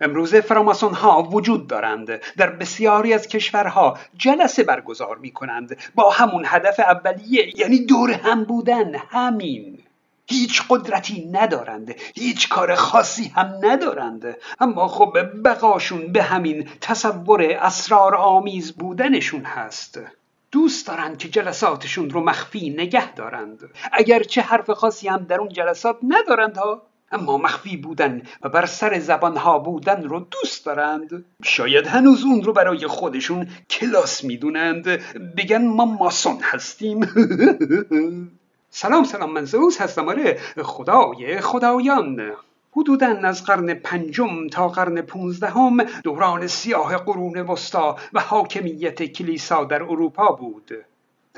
امروزه فراماسون ها وجود دارند. در بسیاری از کشورها جلسه برگزار می کنند با همون هدف اولیه یعنی دور هم بودن همین. هیچ قدرتی ندارند. هیچ کار خاصی هم ندارند. اما خب بقاشون به همین تصور اسرار آمیز بودنشون هست. دوست دارند که جلساتشون رو مخفی نگه دارند. اگرچه حرف خاصی هم در اون جلسات ندارند ها اما مخفی بودن و بر سر زبانها بودن رو دوست دارند. شاید هنوز اون رو برای خودشون کلاس می‌دونند. بگن ما ماسون هستیم. سلام سلام من زوس هستم. آره خدای خدایان. حدودا از قرن پنجم تا قرن پونزدهم دوران سیاه قرون وسطا و حاکمیت کلیسا در اروپا بود.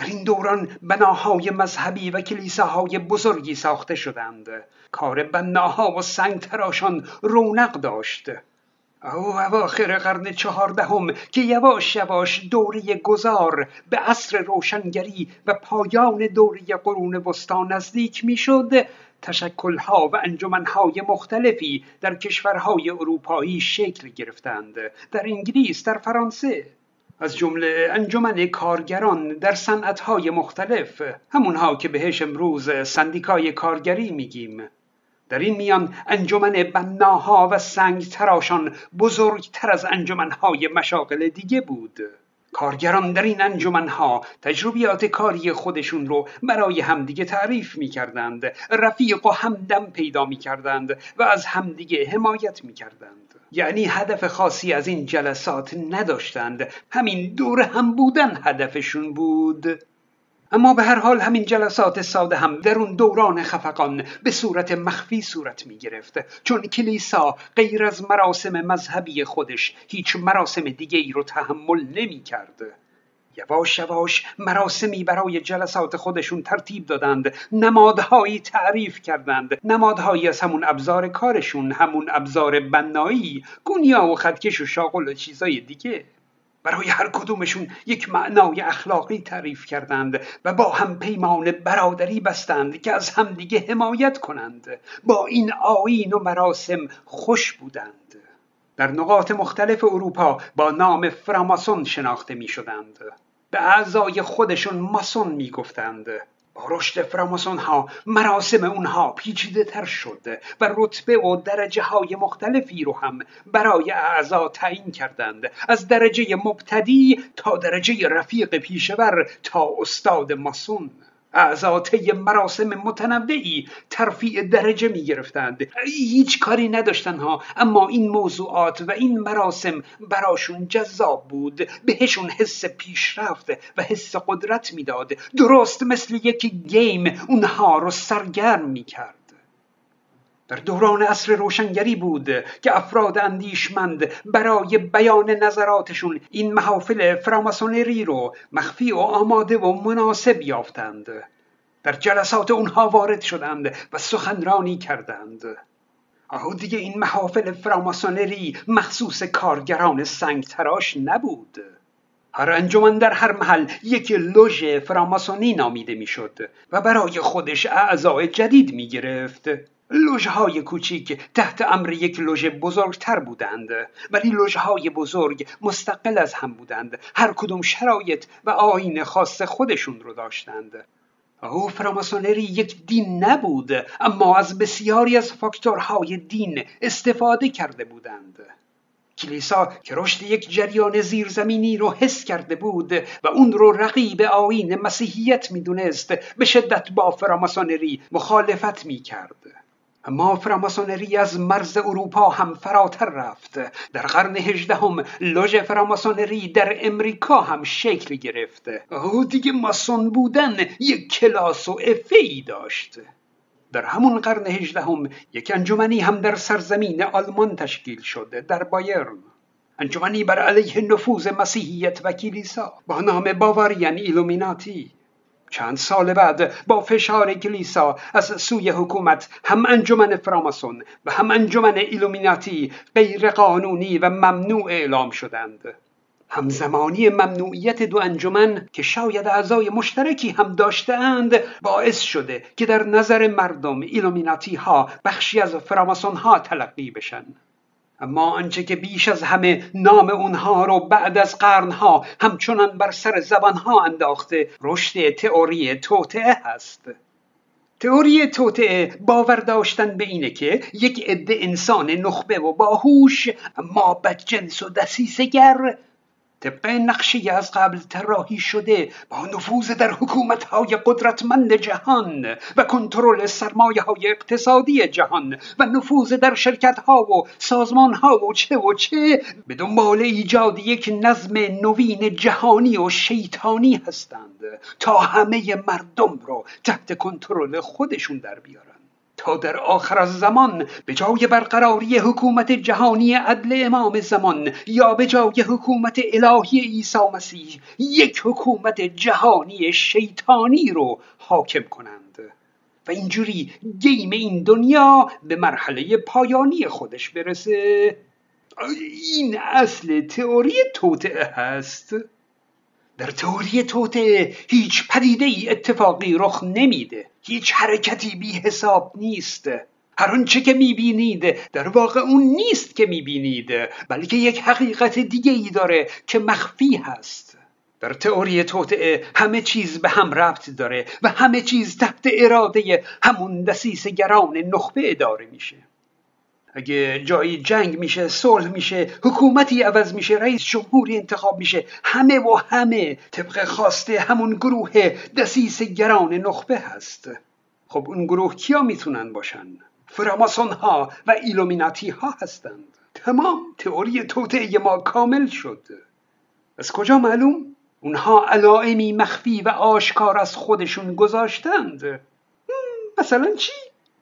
در این دوران بناهای مذهبی و کلیساهای بزرگی ساخته شدند. کار بناها و سنگ تراشان رونق داشت. او اواخر قرن چهاردهم که یواش یواش دوره گذار به عصر روشنگری و پایان دوره قرون وسطا نزدیک می‌شد. تشکلها و انجمنهای مختلفی در کشورهای اروپایی شکل گرفتند. در انگلیس در فرانسه. از جمله انجمن کارگران در صنعتهای مختلف همونها که بهش امروز سندیکای کارگری میگیم. در این میان انجمن بناها و سنگ تراشان بزرگتر از انجمنهای مشاغل دیگه بود. کارگران در این انجمنها تجربیات کاری خودشون رو برای همدیگه تعریف می کردند رفیق و همدم پیدا می کردند و از همدیگه حمایت می کردند یعنی هدف خاصی از این جلسات نداشتند. همین دور هم بودن هدفشون بود. اما به هر حال همین جلسات ساده هم در اون دوران خفقان به صورت مخفی صورت می گرفت. چون کلیسا غیر از مراسم مذهبی خودش هیچ مراسم دیگه ای رو تحمل نمی کرد. یواش یواش مراسمی برای جلسات خودشون ترتیب دادند. نمادهایی تعریف کردند. نمادهایی از همون ابزار کارشون همون ابزار بنایی گونیا و خدکش و شاغل و چیزای دیگه. برای هر کدومشون یک معنای اخلاقی تعریف کردند و با هم پیمان برادری بستند که از همدیگه حمایت کنند. با این آیین و مراسم خوش بودند. در نقاط مختلف اروپا با نام فراماسون شناخته می شدند به اعضای خودشون ماسون می گفتند با رشد فراماسون ها مراسم اونها پیچیده تر شد و رتبه و درجه های مختلفی رو هم برای اعضا تعیین کردند. از درجه مبتدی تا درجه رفیق پیشور تا استاد ماسون. اعضا مراسم متنوعی ترفیع درجه می گرفتند هیچ کاری نداشتن ها اما این موضوعات و این مراسم براشون جذاب بود. بهشون حس پیشرفت و حس قدرت می‌داد. درست مثل یک گیم اونها رو سرگرم می کرد در دوران عصر روشنگری بود که افراد اندیشمند برای بیان نظراتشون این محافل فراماسونری رو مخفی و آماده و مناسب یافتند. در جلسات اونها وارد شدند و سخنرانی کردند. آهو دیگه این محافل فراماسونری مخصوص کارگران سنگ تراش نبود. هر انجمن در هر محل یک لوژ فراماسونی نامیده می‌شد و برای خودش اعضای جدید می گرفت های کوچیک تحت امر یک لوژ بزرگتر بودند ولی های بزرگ مستقل از هم بودند. هر کدوم شرایط و آین خاص خودشون رو داشتند. او فراماسونری یک دین نبود اما از بسیاری از فاکتورهای دین استفاده کرده بودند. کلیسا که رشد یک جریان زیرزمینی رو حس کرده بود و اون رو رقیب آین مسیحیت می‌دونست به شدت با فراماسونری مخالفت می‌کرد. اما فراماسونری از مرز اروپا هم فراتر رفت. در قرن هجدهم لوژ فراماسونری در امریکا هم شکل گرفت. او دیگه ماسون بودن یک کلاس و افعی داشت. در همون قرن هجدهم یک انجمنی هم در سرزمین آلمان تشکیل شد در بایرن. انجمنی بر علیه نفوذ مسیحیت و کلیسا با نام باواریان ایلومیناتی. چند سال بعد با فشار کلیسا از سوی حکومت هم انجمن فراماسون و هم انجمن ایلومیناتی غیر قانونی و ممنوع اعلام شدند. همزمانی ممنوعیت دو انجمن که شاید اعضای مشترکی هم داشته‌اند باعث شده که در نظر مردم ایلومیناتی ها بخشی از فراماسون ها تلقی بشن. اما آنچه که بیش از همه نام اونها رو بعد از قرنها همچنان بر سر زبانها انداخته رشد تئوری توطئه هست. تئوری توطعه باور داشتن به اینه که یک عده انسان نخبه و باهوش اما بدجنس و دسیسگر طبق نقشه از قبل طراحی شده با نفوذ در حکومتهای قدرتمند جهان و کنترل سرمایه های اقتصادی جهان و نفوذ در شرکت ها و سازمان ها و چه و چه به دنبال ایجاد یک نظم نوین جهانی و شیطانی هستند تا همه مردم رو تحت کنترل خودشون در بیارن. در آخر از زمان به جای برقراری حکومت جهانی عدل امام زمان یا به جای حکومت الهی عیسی مسیح یک حکومت جهانی شیطانی رو حاکم کنند. و اینجوری گیم این دنیا به مرحله پایانی خودش برسه. این اصل تئوری توطعه هست. در تئوری توته هیچ پدیده ای اتفاقی رخ نمیده. هیچ حرکتی بی حساب نیست. هر آنچه که می‌بینید در واقع اون نیست که می‌بینید بلکه یک حقیقت دیگه ای داره که مخفی هست. در تئوری توطعه همه چیز به هم ربط داره و همه چیز تحت اراده همون دسیس گران نخبه اداره میشه. اگه جایی جنگ میشه صلح میشه حکومتی عوض میشه رئیس جمهوری انتخاب میشه همه و همه طبق خواسته همون گروه دسیس گران نخبه هست. خب اون گروه کیا می‌تونن باشن؟ فراماسون ها و ایلومیناتی ها هستند. تمام تئوری توطعه ما کامل شد. از کجا معلوم؟ اونها علائمی مخفی و آشکار از خودشون گذاشتند. مثلا چی؟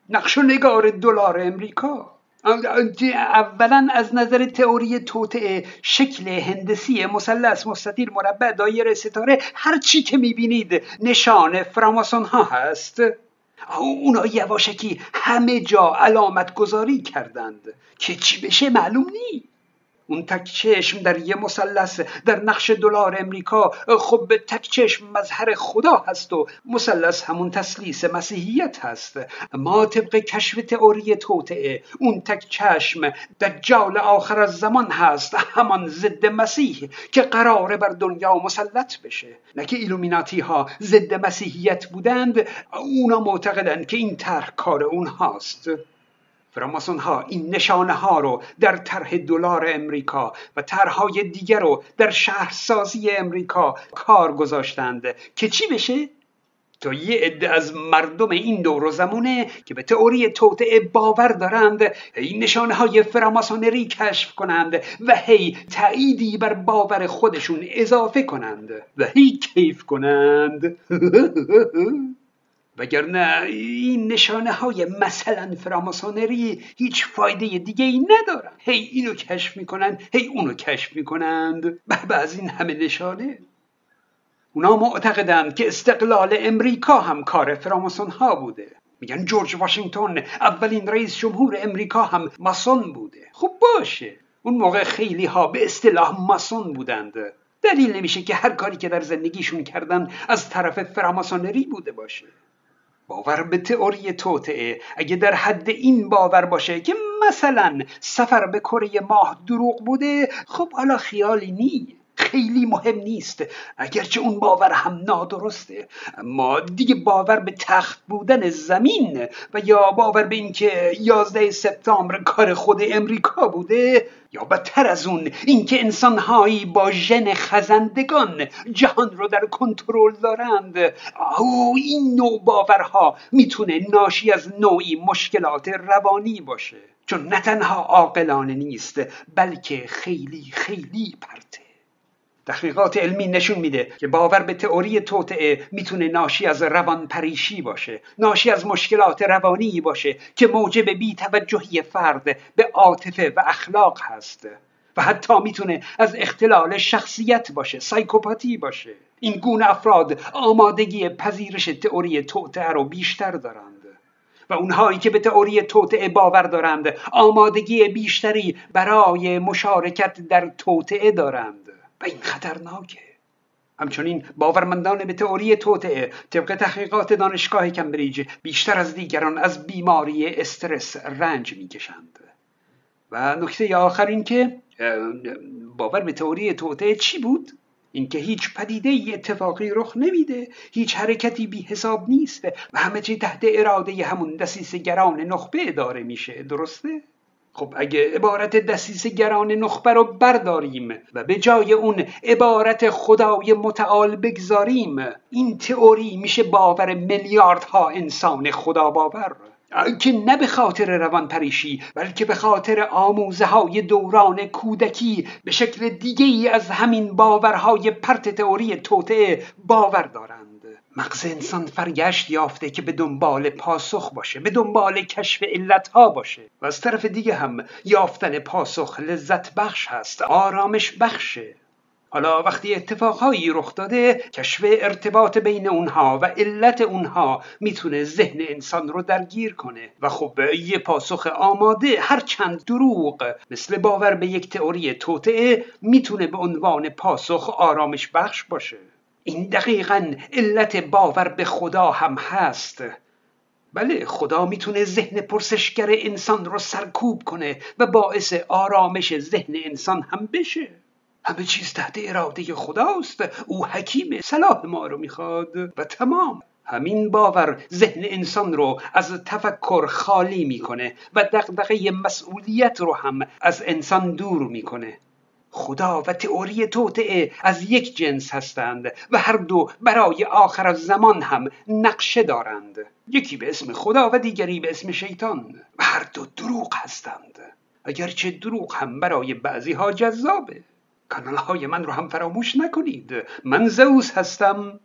نقش و نگار دلار امریکا. اولا از نظر تئوری توطعه شکل هندسی مثلث مستطیل مربع دایره ستاره هر چی که می‌بینید نشان فراماسون ها هست. اونا یواشکی همه جا علامت گذاری کردند. که چی بشه معلوم نیست. اون تک چشم در یه مثلث در نقش دلار امریکا خب تک چشم مظهر خدا هست و مثلث همون تسلیس مسیحیت هست. ما طبق کشف تئوری توطعه اون تک چشم دجال آخر از زمان هست همان ضد مسیح که قراره بر دنیا مسلط بشه. نه که ایلومیناتی ها ضد مسیحیت بودند اونا معتقدند که این طرح کار اونهاست. فراماسون ها این نشانه ها رو در طرح دلار امریکا و طرحهای دیگر رو در شهرسازی امریکا کار گذاشتند. که چی بشه؟ تا یه عده از مردم این دور و زمونه که به تئوری توطعه باور دارند این نشانه های فراماسونری کشف کنند و هی تأییدی بر باور خودشون اضافه کنند. و هی کیف کنند. وگرنه این نشانه های مثلا فراماسونری هیچ فایده دیگه ای ندارن. هی اینو کشف می‌کنن هی اونو کشف می‌کنند. به از این همه نشانه. اونا معتقدند که استقلال امریکا هم کار فراماسون ها بوده. میگن جورج واشنگتن اولین رئیس جمهور امریکا هم ماسون بوده. خب باشه. اون موقع خیلی ها به اصطلاح ماسون بودند. دلیل نمیشه که هر کاری که در زندگیشون کردن از طرف فراماسونری بوده باشه. باور به تئوری توطعه اگه در حد این باور باشه که مثلا سفر به کره ماه دروغ بوده خب حالا خیالی نی خیلی مهم نیست. اگرچه اون باور هم نادرسته. اما دیگه باور به تخت بودن زمین و یا باور به اینکه 11 سپتامبر کار خود امریکا بوده یا بدتر از اون اینکه انسانهایی با ژن خزندگان جهان رو در کنترل دارند. او این نوع باورها می‌تونه ناشی از نوعی مشکلات روانی باشه. چون نه تنها عاقلانه نیست بلکه خیلی خیلی پرته. تحقیقات علمی نشون میده که باور به تئوری توطعه می‌تونه ناشی از روان پریشی باشه ناشی از مشکلات روانی باشه که موجب بیتوجهی فرد به عاطفه و اخلاق هست و حتی می‌تونه از اختلال شخصیت باشه سایکوپاتی باشه. این گونه افراد آمادگی پذیرش تئوری توطعه رو بیشتر دارند و اونهایی که به تئوری توطعه باور دارند آمادگی بیشتری برای مشارکت در توطعه دارند. و این خطرناکه همچنین باورمندان به تئوری توطعه طبق تحقیقات دانشگاه کمبریج بیشتر از دیگران از بیماری استرس رنج می‌کشند و نکته آخر این که باور به تئوری توته چی بود؟ اینکه هیچ پدیده اتفاقی رخ نمیده هیچ حرکتی بی حساب نیست و همه چی تحت اراده همون دسیس گران نخبه اداره میشه درسته؟ خب اگه عبارت دسیس گران نخبه رو برداریم و به جای اون عبارت خدای متعال بگذاریم این تئوری میشه باور میلیاردها انسان خدا باور. که نه به خاطر روان پریشی بلکه به خاطر آموزه های دوران کودکی به شکل دیگه از همین باورهای پرت تئوری توته باور دارند. مغز انسان فرگشت یافته که به دنبال پاسخ باشه به دنبال کشف علتها باشه. و از طرف دیگه هم یافتن پاسخ لذت بخش هست آرامش بخشه. حالا وقتی اتفاقهایی رخ داده کشف ارتباط بین اونها و علت اونها می‌تونه ذهن انسان رو درگیر کنه. و خب یه پاسخ آماده هر چند دروغ مثل باور به یک تئوری توطعه می‌تونه به عنوان پاسخ آرامش بخش باشه. این دقیقا علت باور به خدا هم هست. بله خدا می‌تونه ذهن پرسشگر انسان رو سرکوب کنه و باعث آرامش ذهن انسان هم بشه. همه چیز تحت اراده خداست او حکیم صلاح ما رو می‌خواد و تمام. همین باور ذهن انسان رو از تفکر خالی می‌کنه و دغدغه مسئولیت رو هم از انسان دور می‌کنه. خدا و تئوری توطعه از یک جنس هستند و هر دو برای آخر زمان هم نقشه دارند. یکی به اسم خدا و دیگری به اسم شیطان و هر دو دروغ هستند. اگرچه دروغ هم برای بعضی ها جذابه کانال های من رو هم فراموش نکنید. من زوس هستم.